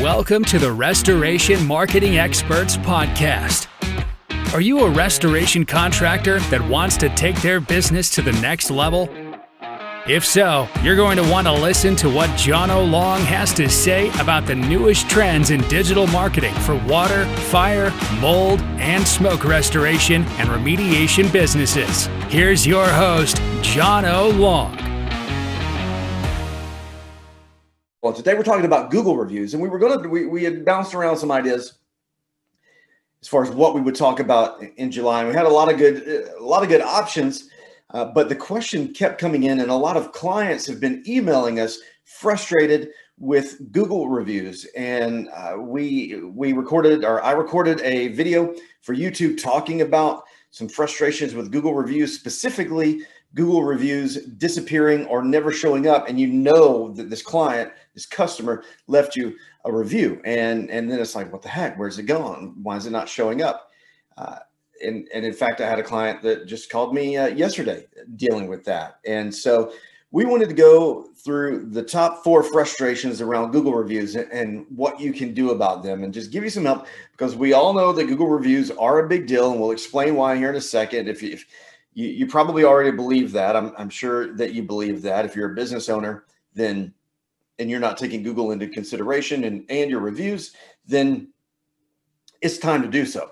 Welcome to the Restoration Marketing Experts Podcast. Are you a restoration contractor that wants to take their business to the next level? If so, you're going to want to listen to what Jono Long has to say about the newest trends in digital marketing for water, fire, mold, and smoke restoration and remediation businesses. Here's your host, Jono Long. Well, today we're talking about Google reviews, and we were going to we, we had bounced around some ideas as far as what we would talk about in July. And we had a lot of good a lot of good options, uh, but the question kept coming in, and a lot of clients have been emailing us frustrated with Google reviews. And uh, we we recorded or I recorded a video for YouTube talking about some frustrations with Google reviews, specifically Google reviews disappearing or never showing up, and you know that this client, this customer, left you a review, and and then it's like, what the heck? Where's it gone? Why is it not showing up? Uh, and and in fact, I had a client that just called me uh, yesterday dealing with that, and so we wanted to go through the top four frustrations around Google reviews and, what you can do about them, and just give you some help because we all know that Google reviews are a big deal, and we'll explain why here in a second. If you if, you, you probably already believe that. I'm, I'm sure that you believe that. If you're a business owner, then and you're not taking Google into consideration and, and your reviews, then it's time to do so.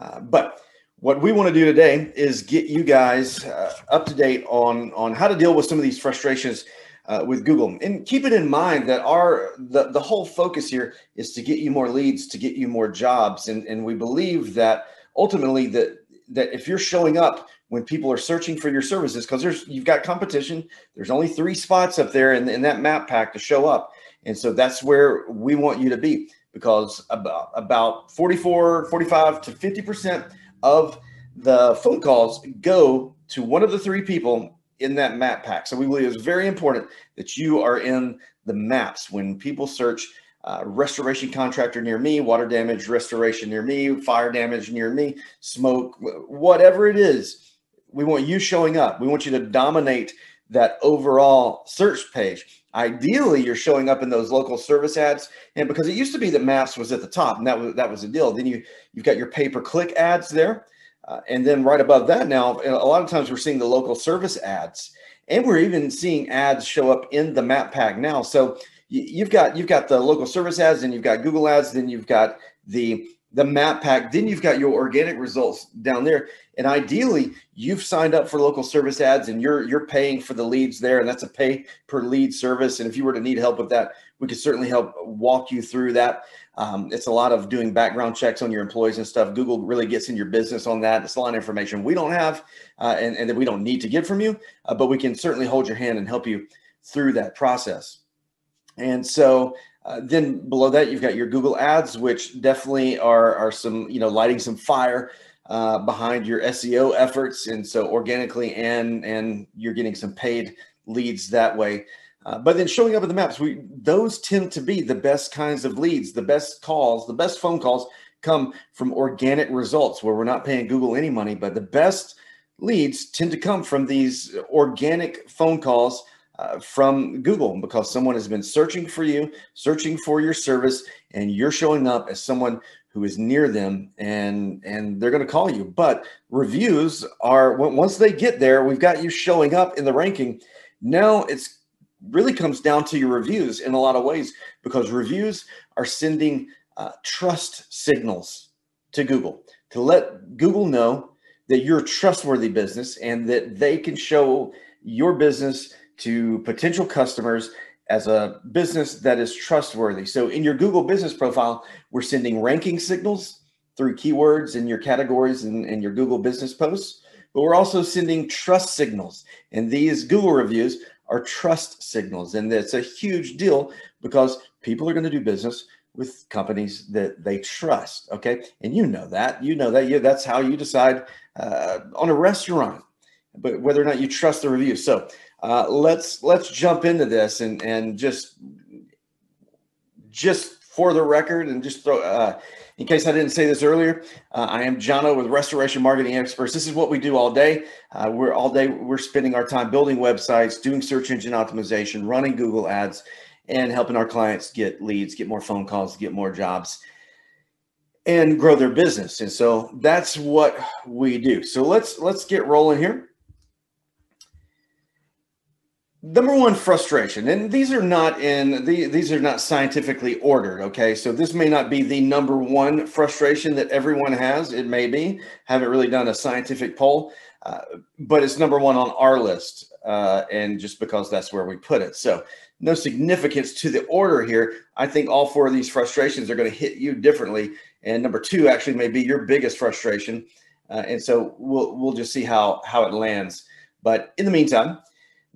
Uh, but what we want to do today is get you guys uh, up to date on on how to deal with some of these frustrations uh, with Google. And keep it in mind that our the, the whole focus here is to get you more leads, to get you more jobs. And, and we believe that ultimately that that if you're showing up when people are searching for your services because there's you've got competition there's only three spots up there in, in that map pack to show up. And so that's where we want you to be because about about 44 45 to 50 percent of the phone calls go to one of the three people in that map pack. So we believe it's very important that you are in the maps when people search uh, restoration contractor near me, water damage restoration near me, fire damage near me, smoke, whatever it is we want you showing up. We want you to dominate that overall search page. Ideally, you're showing up in those local service ads, and because it used to be that Maps was at the top, and that was that was the deal. Then you you've got your pay per click ads there, uh, and then right above that now, a lot of times we're seeing the local service ads, and we're even seeing ads show up in the map pack now. So you've got you've got the local service ads, and you've got Google ads, then you've got the the map pack. Then you've got your organic results down there. And ideally, you've signed up for local service ads and you're you're paying for the leads there, and that's a pay per lead service. And if you were to need help with that, we could certainly help walk you through that. Um, it's a lot of doing background checks on your employees and stuff. Google really gets in your business on that. It's a lot of information we don't have uh, and, and that we don't need to get from you, uh, but we can certainly hold your hand and help you through that process. And so uh, then below that, you've got your Google ads, which definitely are, are some, you know, lighting some fire uh, behind your SEO efforts. And so organically and, and you're getting some paid leads that way. Uh, but then showing up in the maps, we those tend to be the best kinds of leads, the best calls, the best phone calls come from organic results where we're not paying Google any money, but the best leads tend to come from these organic phone calls uh, from Google because someone has been searching for you, searching for your service, and you're showing up as someone who is near them and and they're going to call you. But reviews are once they get there we've got you showing up in the ranking. Now it's really comes down to your reviews in a lot of ways because reviews are sending uh, trust signals to google to let google know that you're a trustworthy business and that they can show your business to potential customers as a business that is trustworthy. So in your Google business profile, we're sending ranking signals through keywords in your categories and, and your Google business posts, but we're also sending trust signals. And these Google reviews are trust signals. And that's a huge deal because people are going to do business with companies that they trust. Okay. And you know that. You know that. You, that's how you decide uh, on a restaurant, but whether or not you trust the review. So uh, let's let's jump into this and and just just for the record and just throw uh, in case I didn't say this earlier, uh, I am Jono with Restoration Marketing Experts. This is what we do all day. Uh, we're all day we're spending our time building websites, doing search engine optimization, running Google ads, and helping our clients get leads, get more phone calls, get more jobs, and grow their business. And so that's what we do. So let's let's get rolling here. Number one, frustration, and these are not in the, these are not scientifically ordered. Okay, so this may not be the number one frustration that everyone has. It may be. Haven't really done a scientific poll, uh, but it's number one on our list, uh, and just because that's where we put it. So no significance to the order here. I think all four of these frustrations are going to hit you differently, and number two actually may be your biggest frustration, uh, and so we'll we'll just see how how it lands. But in the meantime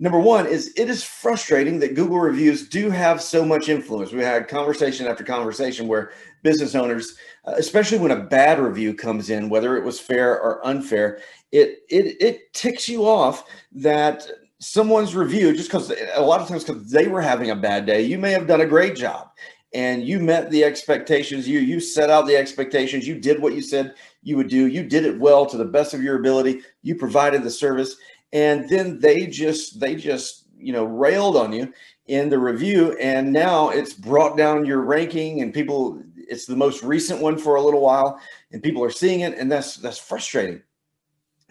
number one is it is frustrating that Google reviews do have so much influence. We had conversation after conversation where business owners, uh, especially when a bad review comes in, whether it was fair or unfair, it it it ticks you off that someone's review just because a lot of times because they were having a bad day, you may have done a great job and you met the expectations you you set out the expectations you did what you said you would do you did it well to the best of your ability you provided the service and then they just they just you know railed on you in the review and now it's brought down your ranking and people it's the most recent one for a little while and people are seeing it and that's that's frustrating.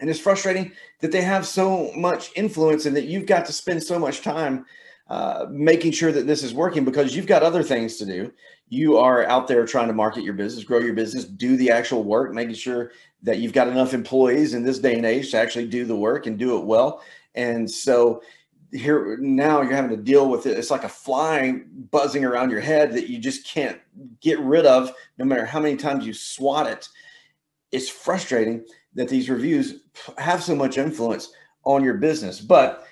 And it's frustrating that they have so much influence and that you've got to spend so much time uh, making sure that this is working because you've got other things to do. You are out there trying to market your business, grow your business, do the actual work, making sure that you've got enough employees in this day and age to actually do the work and do it well. And so here now you're having to deal with it. It's like a fly buzzing around your head that you just can't get rid of, no matter how many times you swat it. It's frustrating that these reviews have so much influence on your business. But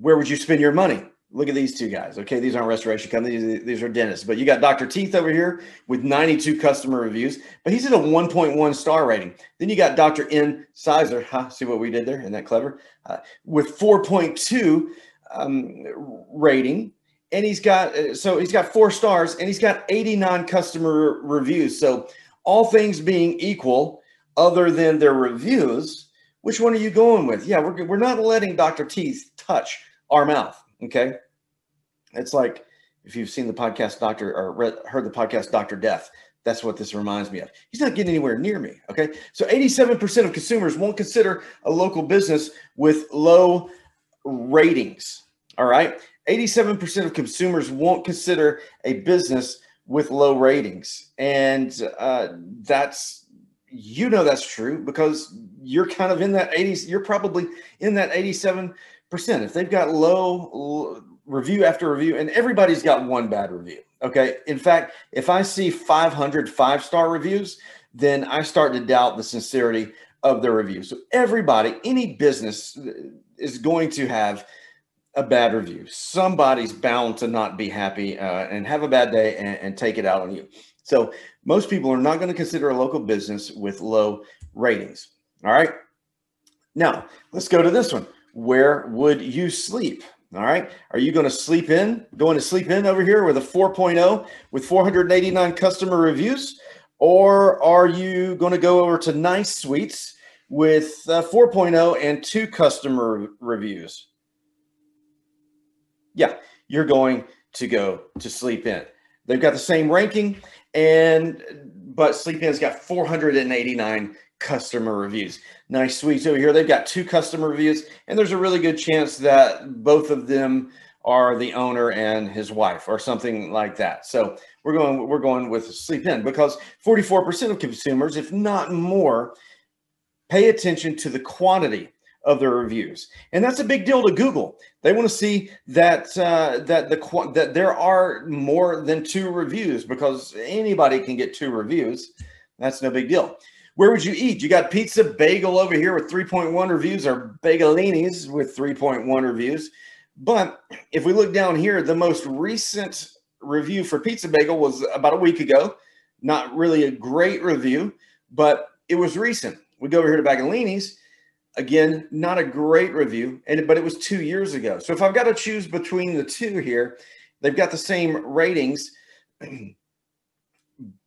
where would you spend your money? Look at these two guys. Okay, these aren't restoration companies; these are dentists. But you got Dr. Teeth over here with 92 customer reviews, but he's at a 1.1 star rating. Then you got Dr. N. Sizer. Huh? See what we did there? Isn't that clever? Uh, with 4.2 um, rating, and he's got uh, so he's got four stars, and he's got 89 customer reviews. So all things being equal, other than their reviews, which one are you going with? Yeah, we're we're not letting Dr. Teeth touch our mouth. Okay. It's like if you've seen the podcast Doctor or read, heard the podcast Doctor Death, that's what this reminds me of. He's not getting anywhere near me. Okay. So 87% of consumers won't consider a local business with low ratings. All right. 87% of consumers won't consider a business with low ratings. And uh, that's, you know, that's true because you're kind of in that 80s, you're probably in that 87 percent. If they've got low, review after review, and everybody's got one bad review. Okay. In fact, if I see 500 five star reviews, then I start to doubt the sincerity of the review. So everybody, any business is going to have a bad review. Somebody's bound to not be happy uh, and have a bad day and, and take it out on you. So most people are not going to consider a local business with low ratings. All right. Now let's go to this one where would you sleep? All right. Are you going to sleep in, going to sleep in over here with a 4.0 with 489 customer reviews? Or are you going to go over to Nice Suites with uh, 4.0 and two customer reviews? Yeah, you're going to go to Sleep In. They've got the same ranking, and but Sleep In's got 489 customer reviews. Nice suites over here. They've got two customer reviews, and there's a really good chance that both of them are the owner and his wife or something like that. So we're going we're going with sleep in because 44% of consumers, if not more, pay attention to the quantity of their reviews, and that's a big deal to Google. They want to see that uh, that the that there are more than two reviews because anybody can get two reviews. That's no big deal. Where would you eat? You got Pizza Bagel over here with 3.1 reviews, or Bagelinis with 3.1 reviews. But if we look down here, the most recent review for Pizza Bagel was about a week ago. Not really a great review, but it was recent. We go over here to Bagelinis. Again, not a great review, and but it was two years ago. So if I've got to choose between the two here, they've got the same ratings.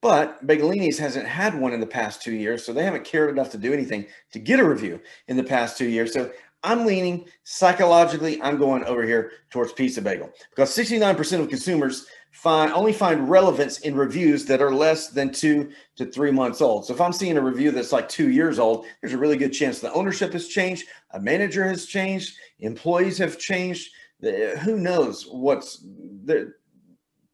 But Bagelinis hasn't had one in the past two years, so they haven't cared enough to do anything to get a review in the past two years. So I'm leaning psychologically, I'm going over here towards Pizza Bagel because 69% of consumers find only find relevance in reviews that are less than two to three months old. So if I'm seeing a review that's like two years old, there's a really good chance the ownership has changed, a manager has changed, employees have changed. Who knows what's the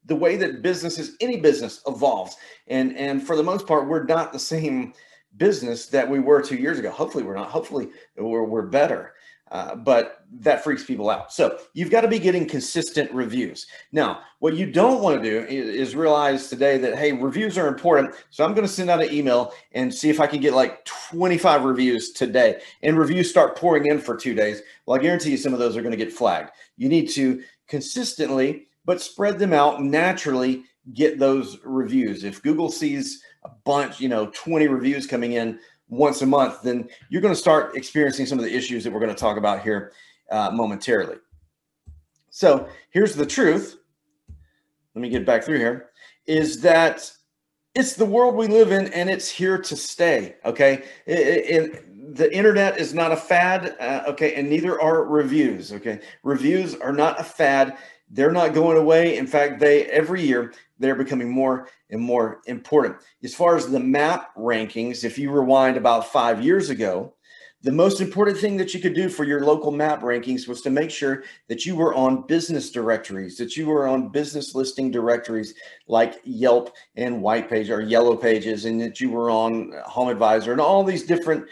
the way that businesses, any business evolves. And and for the most part, we're not the same business that we were two years ago. Hopefully, we're not. Hopefully, we're, we're better. Uh, but that freaks people out. So you've got to be getting consistent reviews. Now, what you don't want to do is, is realize today that, hey, reviews are important. So I'm going to send out an email and see if I can get like 25 reviews today. And reviews start pouring in for two days. Well, I guarantee you some of those are going to get flagged. You need to consistently, but spread them out naturally, get those reviews. If Google sees a bunch, you know, 20 reviews coming in once a month, then you're going to start experiencing some of the issues that we're going to talk about here uh, momentarily. So here's the truth. Let me get back through here. Is that it's the world we live in and it's here to stay. Okay. It, it, the internet is not a fad. Uh, okay. And neither are reviews. Okay. Reviews are not a fad. They're not going away. In fact, they every year they're becoming more and more important. As far as the map rankings, if you rewind about five years ago, the most important thing that you could do for your local map rankings was to make sure that you were on business directories, that you were on business listing directories like Yelp and White Page or Yellow Pages, and that you were on Home Advisor and all these different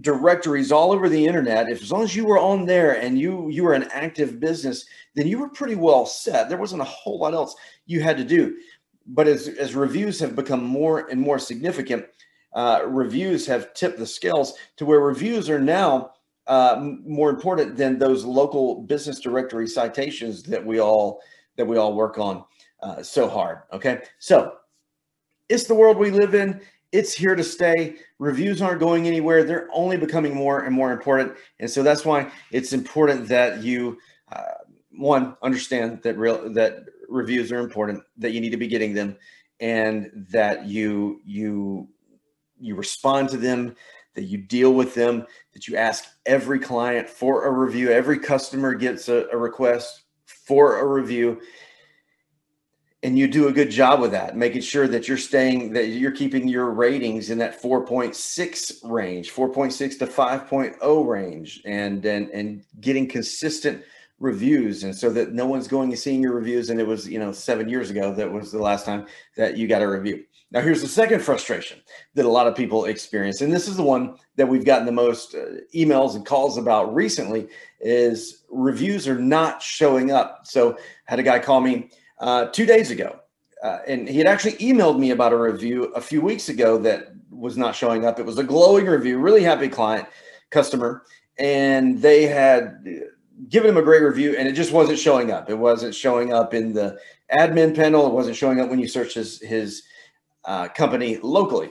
directories all over the internet. If as long as you were on there and you you were an active business, then you were pretty well set. There wasn't a whole lot else you had to do. But as, as reviews have become more and more significant, uh, reviews have tipped the scales to where reviews are now uh, more important than those local business directory citations that we all that we all work on uh, so hard. Okay, so it's the world we live in. It's here to stay. Reviews aren't going anywhere. They're only becoming more and more important, and so that's why it's important that you uh, one understand that real that reviews are important that you need to be getting them and that you you you respond to them that you deal with them that you ask every client for a review every customer gets a, a request for a review and you do a good job with that making sure that you're staying that you're keeping your ratings in that 4.6 range 4.6 to 5.0 range and and and getting consistent reviews. And so that no one's going and seeing your reviews and it was you know seven years ago that was the last time that you got a review. Now here's the second frustration that a lot of people experience and this is the one that we've gotten the most uh, emails and calls about recently is reviews are not showing up. So had a guy call me uh, two days ago uh, and he had actually emailed me about a review a few weeks ago that was not showing up it was a glowing review really happy client customer and they had given him a great review and it just wasn't showing up. It wasn't showing up in the admin panel. It wasn't showing up when you search his, his uh, company locally.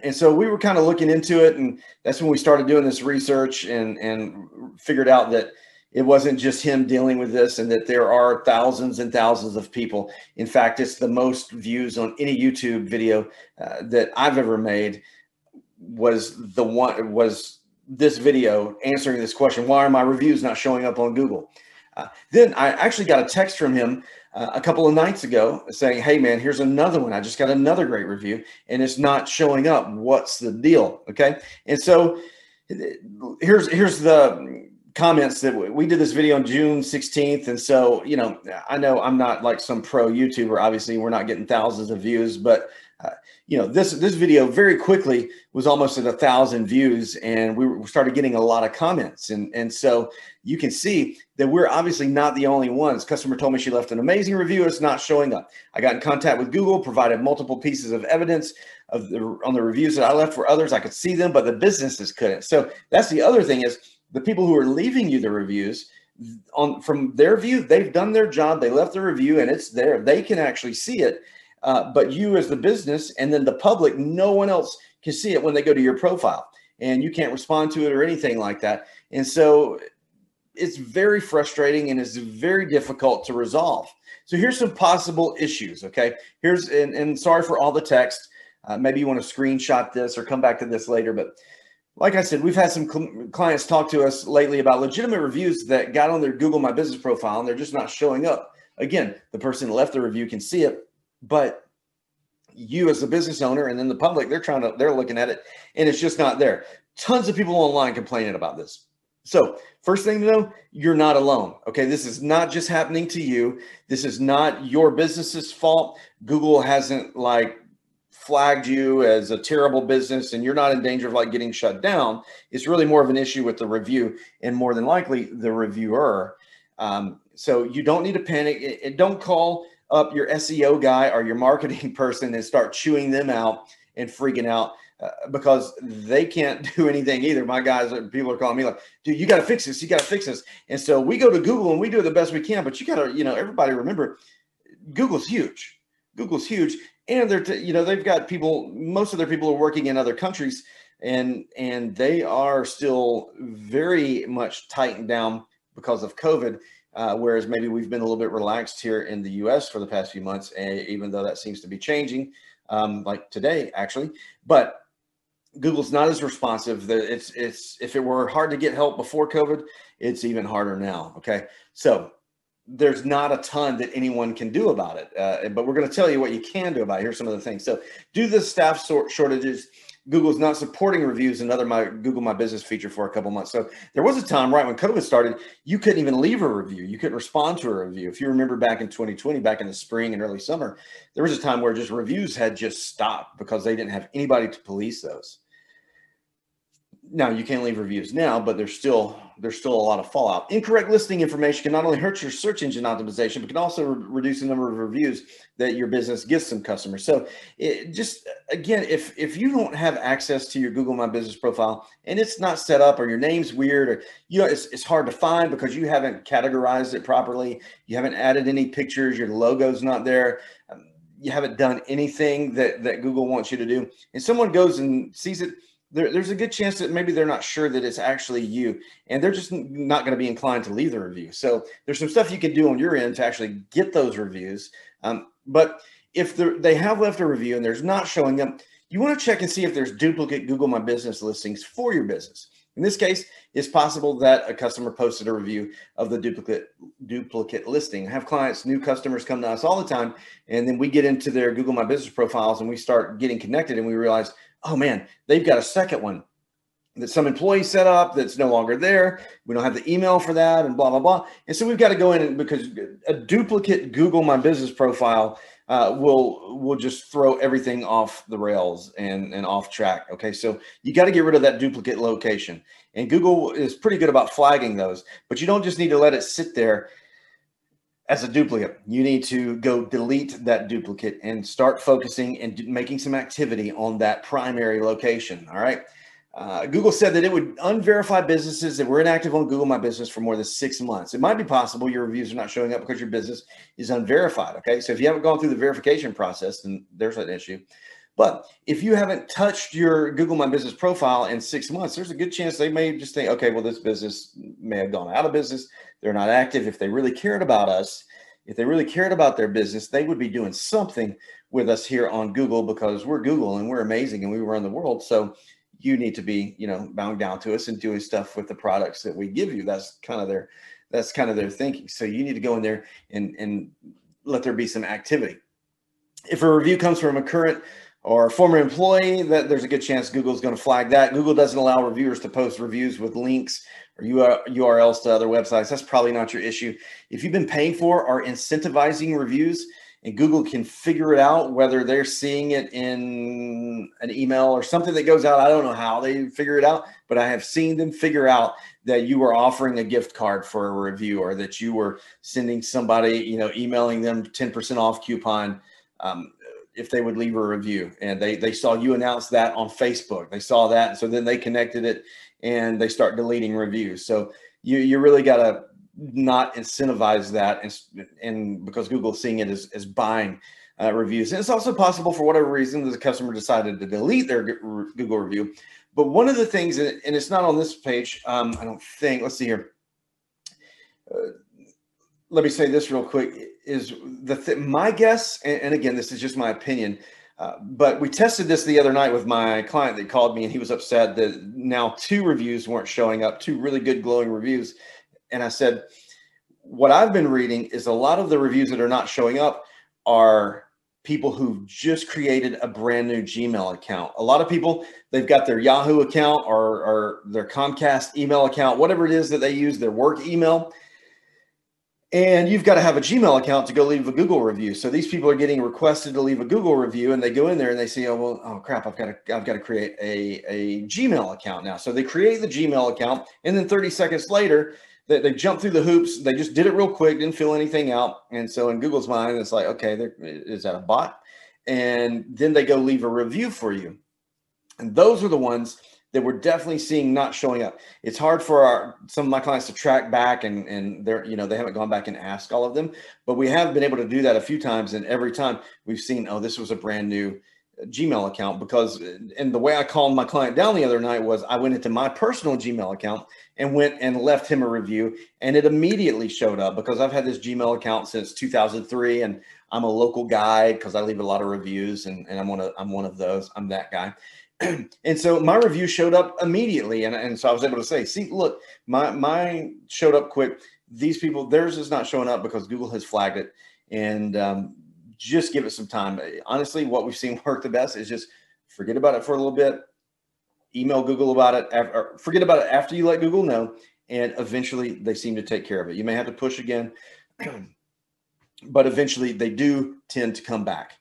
And so we were kind of looking into it. And that's when we started doing this research and, and figured out that it wasn't just him dealing with this and that there are thousands and thousands of people. In fact, it's the most views on any YouTube video uh, that I've ever made was the one was this video answering this question why are my reviews not showing up on google? Uh, then i actually got a text from him uh, a couple of nights ago saying hey man here's another one. I just got another great review and it's not showing up. What's the deal? Okay? And so here's here's the comments that we did this video on June 16th. And so, you know, I know I'm not like some pro YouTuber. Obviously, we're not getting thousands of views, but uh, you know, this this video very quickly was almost at a thousand views, and we started getting a lot of comments, and and so you can see that we're obviously not the only ones. Customer told me she left an amazing review. It's not showing up. I got in contact with Google, provided multiple pieces of evidence of the on the reviews that I left for others. I could see them, but the businesses couldn't. So that's the other thing is the people who are leaving you the reviews on from their view, they've done their job. They left the review, and it's there. They can actually see it uh, but you as the business and then the public, no one else can see it when they go to your profile and you can't respond to it or anything like that. And so it's very frustrating and it's very difficult to resolve. So here's some possible issues. Okay. Here's, and, and sorry for all the text. Uh, maybe you want to screenshot this or come back to this later, but like I said, we've had some cl- clients talk to us lately about legitimate reviews that got on their Google My Business profile and they're just not showing up. Again, the person that left the review can see it, but you as a business owner and then the public, they're trying to, they're looking at it and it's just not there. Tons of people online complaining about this. So, first thing to know, you're not alone. Okay. This is not just happening to you. This is not your business's fault. Google hasn't like flagged you as a terrible business and you're not in danger of like getting shut down. It's really more of an issue with the review and more than likely the reviewer. Um, so, you don't need to panic. It, don't call up your SEO guy or your marketing person and start chewing them out and freaking out uh, because they can't do anything either. My guys, people are calling me like, dude, you got to fix this. You got to fix this. And so we go to Google and we do the best we can. But you got to, you know, everybody remember Google's huge. Google's huge. And they're, you know, they've got people, most of their people are working in other countries and, and they are still very much tightened down because of COVID. Uh, whereas maybe we've been a little bit relaxed here in the U.S. for the past few months, and even though that seems to be changing, um, like today actually. But Google's not as responsive. That it's it's if it were hard to get help before COVID, it's even harder now. Okay, so there's not a ton that anyone can do about it, uh, but we're going to tell you what you can do about it. Here's some of the things. So, do the staff shortages. Google's not supporting reviews another my Google My Business feature for a couple months. So there was a time right when COVID started, you couldn't even leave a review. You couldn't respond to a review. If you remember back in 2020, back in the spring and early summer, there was a time where just reviews had just stopped because they didn't have anybody to police those now you can't leave reviews now, but there's still there's still a lot of fallout. Incorrect listing information can not only hurt your search engine optimization, but can also re- reduce the number of reviews that your business gets some customers. So, it just again, if if you don't have access to your Google My Business profile and it's not set up, or your name's weird, or you know it's it's hard to find because you haven't categorized it properly, you haven't added any pictures, your logo's not there. Um, you haven't done anything that that Google wants you to do, and someone goes and sees it there, there's a good chance that maybe they're not sure that it's actually you and they're just not going to be inclined to leave the review. So there's some stuff you can do on your end to actually get those reviews. Um, but if they have left a review and there's not showing up, you want to check and see if there's duplicate Google My Business listings for your business. In this case, it's possible that a customer posted a review of the duplicate duplicate listing. I have clients, new customers come to us all the time, and then we get into their Google My Business profiles and we start getting connected, and we realize, oh man, they've got a second one that some employee set up that's no longer there. We don't have the email for that and blah, blah, blah. And so we've got to go in and because a duplicate Google My Business profile uh, will will just throw everything off the rails and, and off track. Okay. So you got to get rid of that duplicate location. And Google is pretty good about flagging those, but you don't just need to let it sit there as a duplicate. You need to go delete that duplicate and start focusing and making some activity on that primary location. All right. Uh, Google said that it would unverify businesses that were inactive on Google My Business for more than six months. It might be possible your reviews are not showing up because your business is unverified. Okay. So if you haven't gone through the verification process, then there's an issue. But if you haven't touched your Google My Business profile in six months, there's a good chance they may just think, okay, well, this business may have gone out of business. They're not active. If they really cared about us, if they really cared about their business, they would be doing something with us here on Google because we're Google and we're amazing and we run the world. So you need to be, you know, bound down to us and doing stuff with the products that we give you. That's kind of their that's kind of their thinking. So you need to go in there and and let there be some activity. If a review comes from a current or former employee, that there's a good chance Google's going to flag that. Google doesn't allow reviewers to post reviews with links or URLs to other websites. That's probably not your issue. If you've been paying for or incentivizing reviews, and Google can figure it out whether they're seeing it in an email or something that goes out. I don't know how they figure it out, but I have seen them figure out that you were offering a gift card for a review or that you were sending somebody, you know, emailing them 10% off coupon. Um, if they would leave a review and they they saw you announce that on Facebook. They saw that. So then they connected it and they start deleting reviews. So you you really got to not incentivize that and, and because Google's seeing it as, as buying uh, reviews. And it's also possible for whatever reason that the customer decided to delete their Google review. But one of the things, and it's not on this page, um, I don't think, let's see here. Uh, let me say this real quick is the th- my guess, and, and, again, this is just my opinion. Uh, but we tested this the other night with my client that called me and he was upset that now two reviews weren't showing up, two really good glowing reviews. And I said, what I've been reading is a lot of the reviews that are not showing up are people who've just created a brand new Gmail account. A lot of people, they've got their Yahoo account or, or their Comcast email account, whatever it is that they use, their work email and you've got to have a Gmail account to go leave a Google review. So these people are getting requested to leave a Google review, and they go in there and they say, "Oh well, oh crap, I've got to, I've got to create a, a Gmail account now." So they create the Gmail account, and then 30 seconds later, they, they jump through the hoops. They just did it real quick, didn't fill anything out, and so in Google's mind, it's like, okay, is that a bot? And then they go leave a review for you, and those are the ones that we're definitely seeing not showing up. It's hard for our some of my clients to track back and and they're you know they haven't gone back and asked all of them, but we have been able to do that a few times and every time we've seen oh this was a brand new uh, Gmail account because and the way I calmed my client down the other night was I went into my personal Gmail account and went and left him a review and it immediately showed up because I've had this Gmail account since 2003 and I'm a local guy because I leave a lot of reviews and, and I'm one of I'm one of those I'm that guy and so my review showed up immediately and, and so i was able to say see look my my showed up quick. These people theirs is not showing up because google has flagged it. And um, just give it some time. Honestly what we've seen work the best is just forget about it for a little bit. Email google about it after, forget about it after you let google know and eventually they seem to take care of it. You may have to push again but eventually they do tend to come back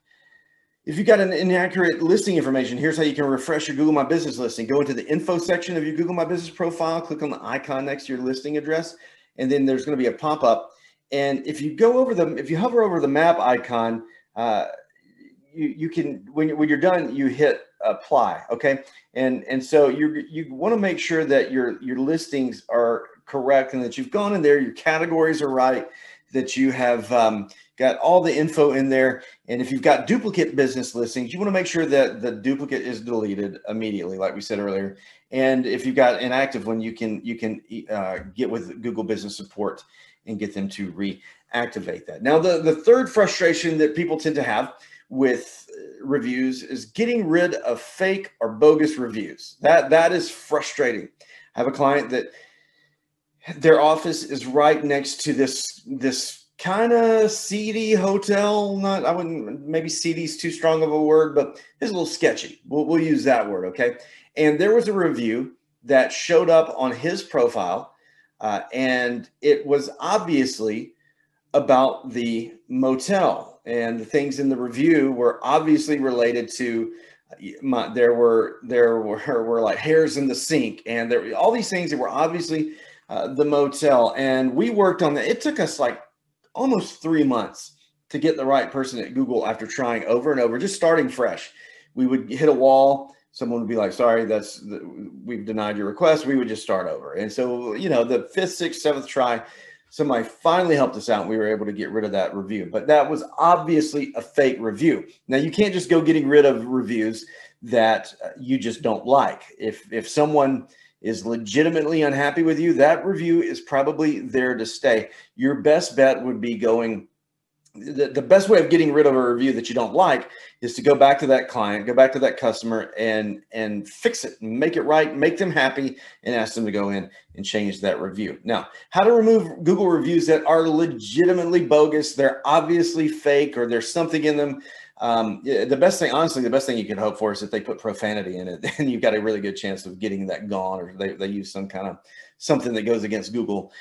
if you got an inaccurate listing information, here's how you can refresh your Google My Business listing. Go into the info section of your Google My Business profile, click on the icon next to your listing address, and then there's going to be a pop up. And if you go over the, if you hover over the map icon, uh, you, you can when, when you're done, you hit apply. Okay, and and so you you want to make sure that your your listings are correct and that you've gone in there, your categories are right, that you have um, got all the info in there. And if you've got duplicate business listings, you want to make sure that the duplicate is deleted immediately, like we said earlier. And if you've got an active one, you can you can uh, get with Google Business Support and get them to reactivate that. Now, the the third frustration that people tend to have with uh, reviews is getting rid of fake or bogus reviews. That that is frustrating. I have a client that their office is right next to this this kind of seedy hotel. Not, I wouldn't, maybe seedy is too strong of a word, but it's a little sketchy. We'll, we'll use that word. Okay. And there was a review that showed up on his profile, uh, and it was obviously about the motel. And the things in the review were obviously related to uh, my, there were there were, were like hairs in the sink and there all these things that were obviously uh, the motel and we worked on that it took us like almost three months to get the right person at Google after trying over and over, just starting fresh. We would hit a wall. Someone would be like, sorry, that's the, we've denied your request. We would just start over. And so, you know, the fifth, sixth, seventh try, somebody finally helped us out and we were able to get rid of that review. But that was obviously a fake review. Now, you can't just go getting rid of reviews that uh, you just don't like. If if someone is legitimately unhappy with you, that review is probably there to stay. Your best bet would be going the, the best way of getting rid of a review that you don't like is to go back to that client, go back to that customer and and fix it, make it right, make them happy, and ask them to go in and change that review. Now, how to remove Google reviews that are legitimately bogus, they're obviously fake, or there's something in them um, the best thing, honestly, the best thing you can hope for is if they put profanity in it, then you've got a really good chance of getting that gone, or they, they use some kind of something that goes against Google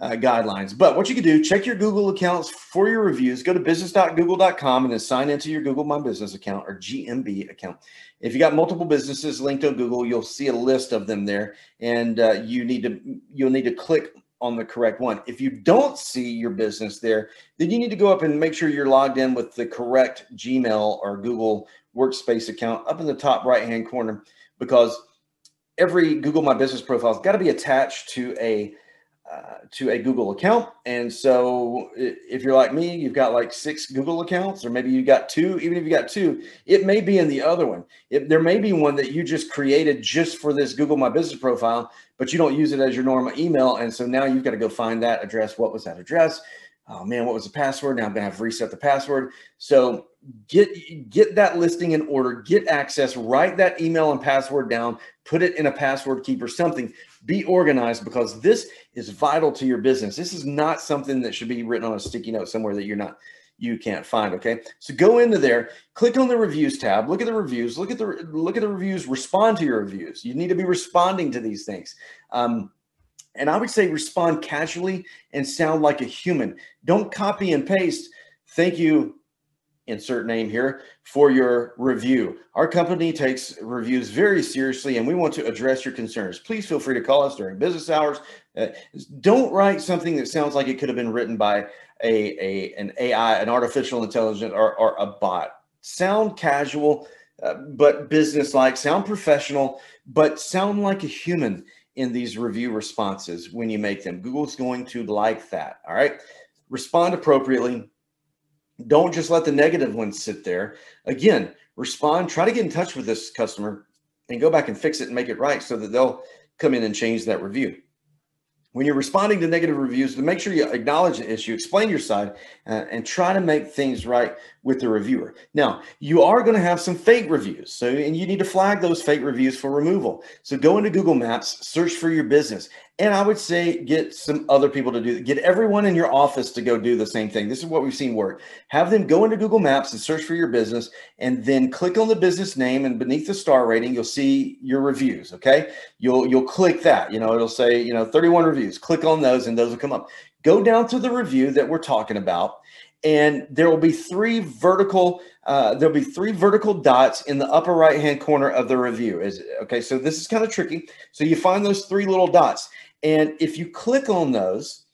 uh, guidelines. But what you can do, check your Google accounts for your reviews. Go to business.google.com and then sign into your Google My Business account or GMB account. If you got multiple businesses linked to Google, you'll see a list of them there, and uh, you need to you'll need to click on the correct one. If you don't see your business there, then you need to go up and make sure you're logged in with the correct Gmail or Google Workspace account up in the top right hand corner because every Google My Business profile has got to be attached to a uh, to a Google account. And so if you're like me, you've got like six Google accounts, or maybe you got two, even if you got two, it may be in the other one. It, there may be one that you just created just for this Google My Business profile, but you don't use it as your normal email. And so now you've got to go find that address. What was that address? oh man, what was the password? Now I'm gonna have to reset the password. So get get that listing in order, get access, write that email and password down, put it in a password keeper, something. Be organized because this is vital to your business. This is not something that should be written on a sticky note somewhere that you're not you can't find. Okay, so go into there, click on the reviews tab, look at the reviews, look at the look at the reviews, respond to your reviews. You need to be responding to these things. Um, and I would say respond casually and sound like a human. Don't copy and paste. Thank you, insert name here, for your review. Our company takes reviews very seriously and we want to address your concerns. Please feel free to call us during business hours. Uh, don't write something that sounds like it could have been written by a, a an AI, an artificial intelligence, or, or a bot. Sound casual, uh, but business-like. Sound professional, but sound like a human in these review responses when you make them. Google's going to like that. All right. Respond appropriately. Don't just let the negative ones sit there. Again, respond, try to get in touch with this customer and go back and fix it and make it right so that they'll come in and change that review when you're responding to negative reviews to make sure you acknowledge the issue explain your side uh, and try to make things right with the reviewer now you are going to have some fake reviews so and you need to flag those fake reviews for removal so go into google maps search for your business and I would say get some other people to do get everyone in your office to go do the same thing. This is what we've seen work. Have them go into Google Maps and search for your business and then click on the business name and beneath the star rating you'll see your reviews, okay? You'll you'll click that. You know, it'll say, you know, 31 reviews. Click on those and those will come up. Go down to the review that we're talking about and there will be three vertical uh, there'll be three vertical dots in the upper right hand corner of the review. Is okay so this is kind of tricky. So you find those three little dots and if you click on those,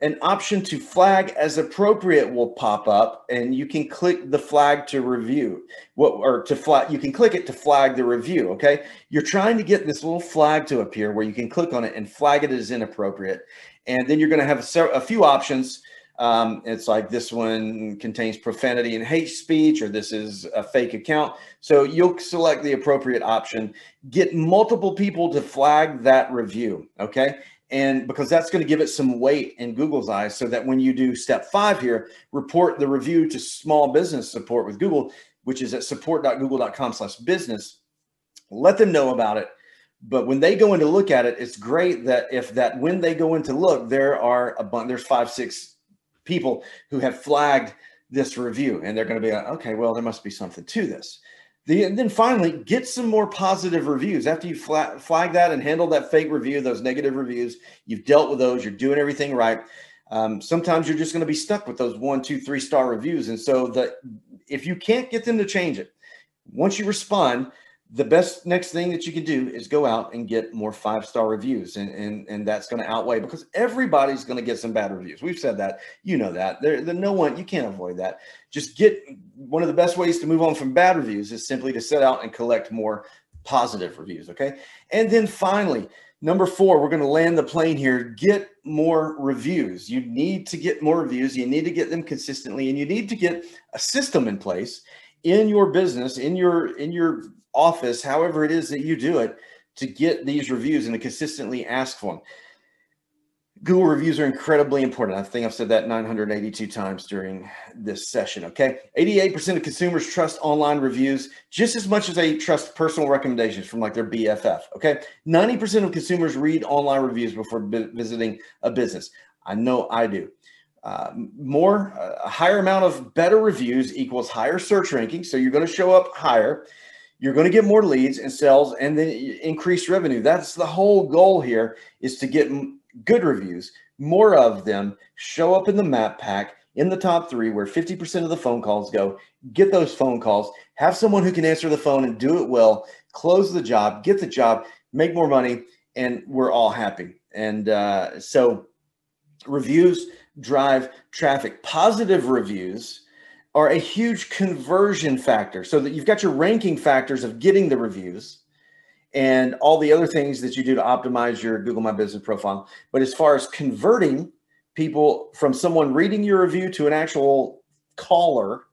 an option to flag as appropriate will pop up and you can click the flag to review. What or to flag you can click it to flag the review okay? You're trying to get this little flag to appear where you can click on it and flag it as inappropriate and then you're going to have a, a few options um, it's like this one contains profanity and hate speech, or this is a fake account. So you'll select the appropriate option. Get multiple people to flag that review. Okay. And because that's going to give it some weight in Google's eyes, so that when you do step five here, report the review to small business support with Google, which is at support.google.com slash business. Let them know about it but when they go in to look at it it's great that if that when they go in to look there are a bunch there's five six people who have flagged this review and they're going to be like, okay, well, there must be something to this. The, and then finally, get some more positive reviews. After you flag, flag that and handle that fake review, those negative reviews, you've dealt with those, you're doing everything right. Um, sometimes you're just going to be stuck with those one, two, three star reviews. And so that if you can't get them to change it, once you respond, the best next thing that you can do is go out and get more five star reviews and and, and that's going to outweigh because everybody's going to get some bad reviews. We've said that. You know that. There the no one you can't avoid that. Just get one of the best ways to move on from bad reviews is simply to set out and collect more positive reviews okay? And then finally number four we're going to land the plane here. Get more reviews. You need to get more reviews. You need to get them consistently and you need to get a system in place in your business in your in your office, however it is that you do it, to get these reviews and to consistently ask for them. Google reviews are incredibly important. I think I've said that 982 times during this session. Okay. 88% of consumers trust online reviews just as much as they trust personal recommendations from like their BFF. Okay. 90% of consumers read online reviews before visiting a business. I know I do. Uh, more, uh, a higher amount of better reviews equals higher search ranking. So you're going to show up higher you're going to get more leads and sales and then increase revenue. That's the whole goal here is to get good reviews, more of them, show up in the map pack in the top three where 50% of the phone calls go. Get those phone calls, have someone who can answer the phone and do it well, close the job, get the job, make more money, and we're all happy. And uh, so reviews drive traffic. Positive reviews are a huge conversion factor so that you've got your ranking factors of getting the reviews and all the other things that you do to optimize your Google My Business profile. But as far as converting people from someone reading your review to an actual caller,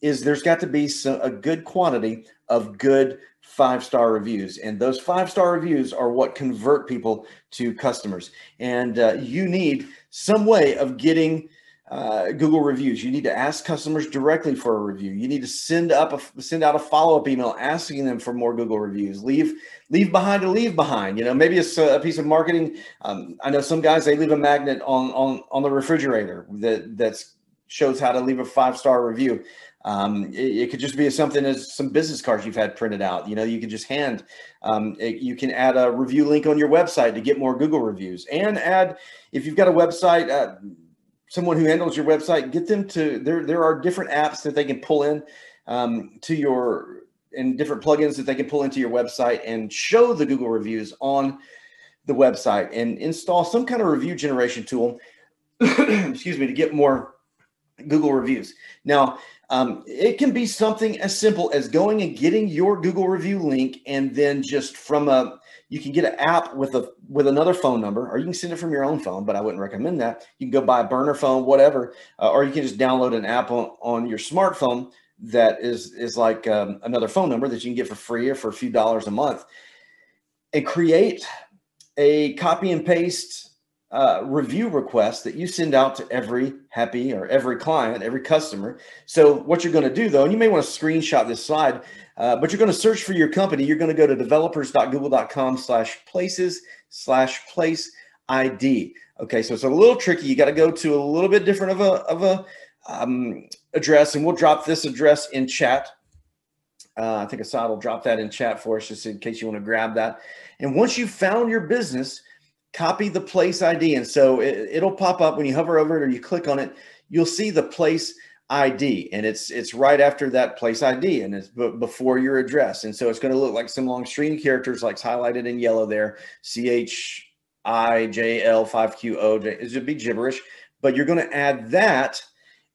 is there's got to be some, a good quantity of good five star reviews. And those five star reviews are what convert people to customers. And uh, you need some way of getting uh, Google reviews. You need to ask customers directly for a review. You need to send up a, send out a follow up email asking them for more Google reviews. Leave leave behind a leave behind. You know, maybe it's a, piece of marketing. Um, I know some guys they leave a magnet on on on the refrigerator that that shows how to leave a five star review. Um, it, it, could just be something as some business cards you've had printed out. You know, you can just hand. Um, it, you can add a review link on your website to get more Google reviews, and add if you've got a website. Uh, someone who handles your website, get them to there. There are different apps that they can pull in um, to your and different plugins that they can pull into your website and show the Google reviews on the website and install some kind of review generation tool. excuse me to get more Google reviews. Now, um, it can be something as simple as going and getting your Google review link, and then just from a you can get an app with a with another phone number, or you can send it from your own phone. But I wouldn't recommend that. You can go buy a burner phone, whatever, uh, or you can just download an app on, on your smartphone that is is like um, another phone number that you can get for free or for a few dollars a month, and create a copy and paste uh, review request that you send out to every happy or every client, every customer. So what you're going to do though, and you may want to screenshot this slide, uh, but you're going to search for your company. You're going to go to developers.google.com slash places slash place ID. Okay, so it's a little tricky. You got to go to a little bit different of a of a um, address, and we'll drop this address in chat. Uh, I think Assad will drop that in chat for us just in case you want to grab that. And once you've found your business, copy the place ID. And so it, will pop up when you hover over it or you click on it, you'll see the place ID and it's it's right after that place ID and it's b- before your address. And so it's going to look like some long string characters like highlighted in yellow there, C H I J L 5QO. It should be gibberish, but you're going to add that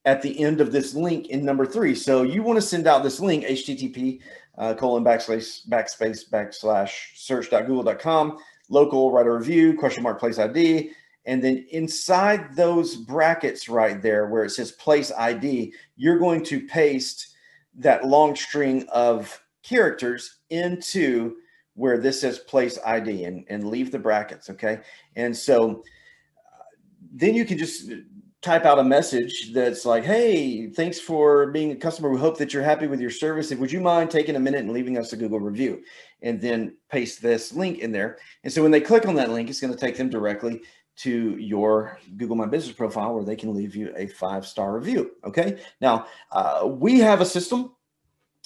at the end of this link in number three. So you want to send out this link, http uh, colon backslash backspace backslash search.google.com local, write a review, question mark, place ID. And then inside those brackets right there where it says place ID, you're going to paste that long string of characters into where this says place ID and, and leave the brackets. Okay. And so uh, then you can just type out a message that's like, Hey, thanks for being a customer. We hope that you're happy with your service. Would you mind taking a minute and leaving us a Google review? And then paste this link in there. And so when they click on that link, it's going to take them directly to your Google My Business profile where they can leave you a five star review. Okay. Now, uh, we have a system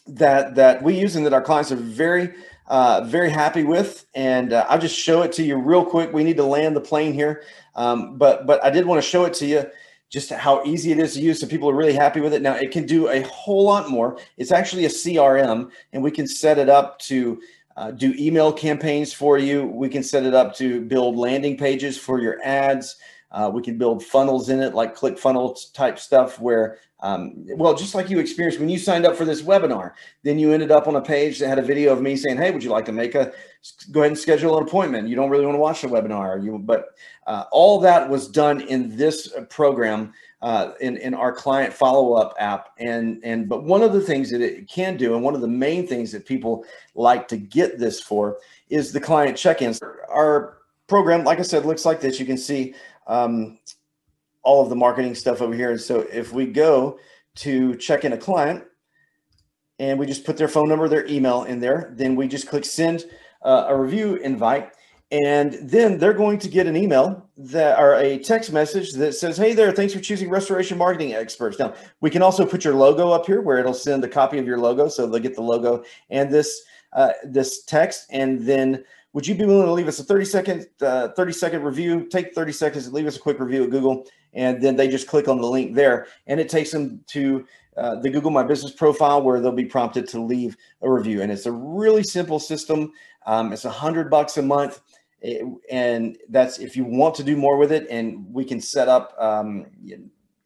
that that we use and that our clients are very uh, very happy with. And uh, I'll just show it to you real quick. We need to land the plane here, um, but but I did want to show it to you just how easy it is to use. So people are really happy with it. Now it can do a whole lot more. It's actually a CRM, and we can set it up to uh, do email campaigns for you. We can set it up to build landing pages for your ads. Uh, we can build funnels in it, like click ClickFunnels type stuff, where, um, well, just like you experienced when you signed up for this webinar, then you ended up on a page that had a video of me saying, "Hey, would you like to make a? Go ahead and schedule an appointment. You don't really want to watch the webinar, you, but uh, all that was done in this program." Uh, in in our client follow up app, and and but one of the things that it can do, and one of the main things that people like to get this for, is the client check-ins. Our program, like I said, looks like this. You can see um, all of the marketing stuff over here. And so if we go to check in a client and we just put their phone number, their email in there, then we just click send uh, a review invite. And then they're going to get an email that or a text message that says, Hey there, thanks for choosing restoration marketing experts. Now we can also put your logo up here where it'll send a copy of your logo. So they'll get the logo and this uh, this text. And then would you be willing to leave us a 30 second, uh, 30 second review? Take 30 seconds and leave us a quick review at Google. And then they just click on the link there and it takes them to uh, the Google My Business profile where they'll be prompted to leave a review. And it's a really simple system. Um, it's a hundred bucks a month. And that's if you want to do more with it. And we can set up um,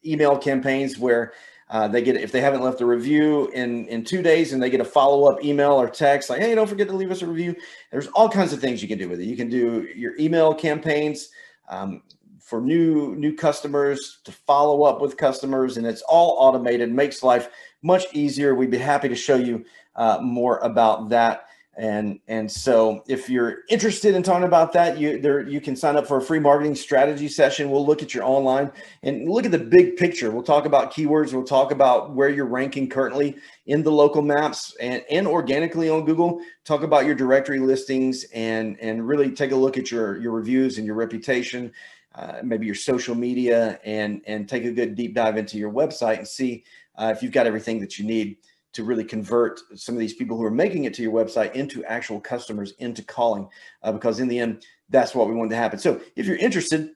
email campaigns where uh, they get if they haven't left a review in in two days, and they get a follow up email or text like, "Hey, don't forget to leave us a review." There's all kinds of things you can do with it. You can do your email campaigns um, for new new customers to follow up with customers, and it's all automated. Makes life much easier. We'd be happy to show you uh, more about that And and so if you're interested in talking about that, you there you can sign up for a free marketing strategy session. We'll look at your online and look at the big picture. We'll talk about keywords. We'll talk about where you're ranking currently in the local maps and, and organically on Google. Talk about your directory listings and and really take a look at your your reviews and your reputation, uh, maybe your social media, and and take a good deep dive into your website and see uh, if you've got everything that you need to really convert some of these people who are making it to your website into actual customers into calling uh, because in the end that's what we want to happen. So if you're interested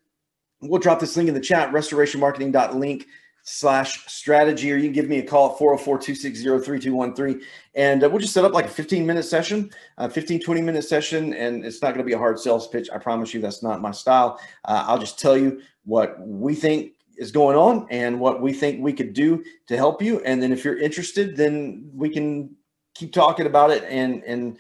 we'll drop this link in the chat restorationmarketing.link slash strategy or you can give me a call at 404-260-3213 and uh, we'll just set up like a 15 minute session a 15 20 minute session and it's not going to be a hard sales pitch i promise you that's not my style. Uh, i'll just tell you what we think is going on and what we think we could do to help you. And then if you're interested, then we can keep talking about it and and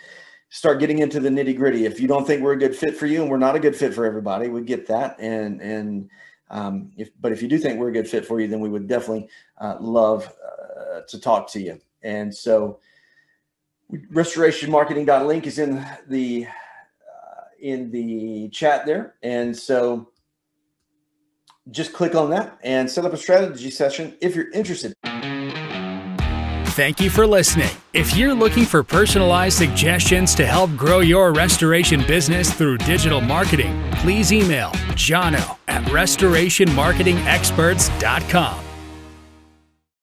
start getting into the nitty gritty. If you don't think we're a good fit for you, and we're not a good fit for everybody, we get that. And and um, if but if you do think we're a good fit for you, then we would definitely uh, love uh, to talk to you. And so, restorationmarketing.link is in the uh, in the chat there. And so just click on that and set up a strategy session if you're interested. Thank you for listening. If you're looking for personalized suggestions to help grow your restoration business through digital marketing, please email jono at restorationmarketingexperts.com.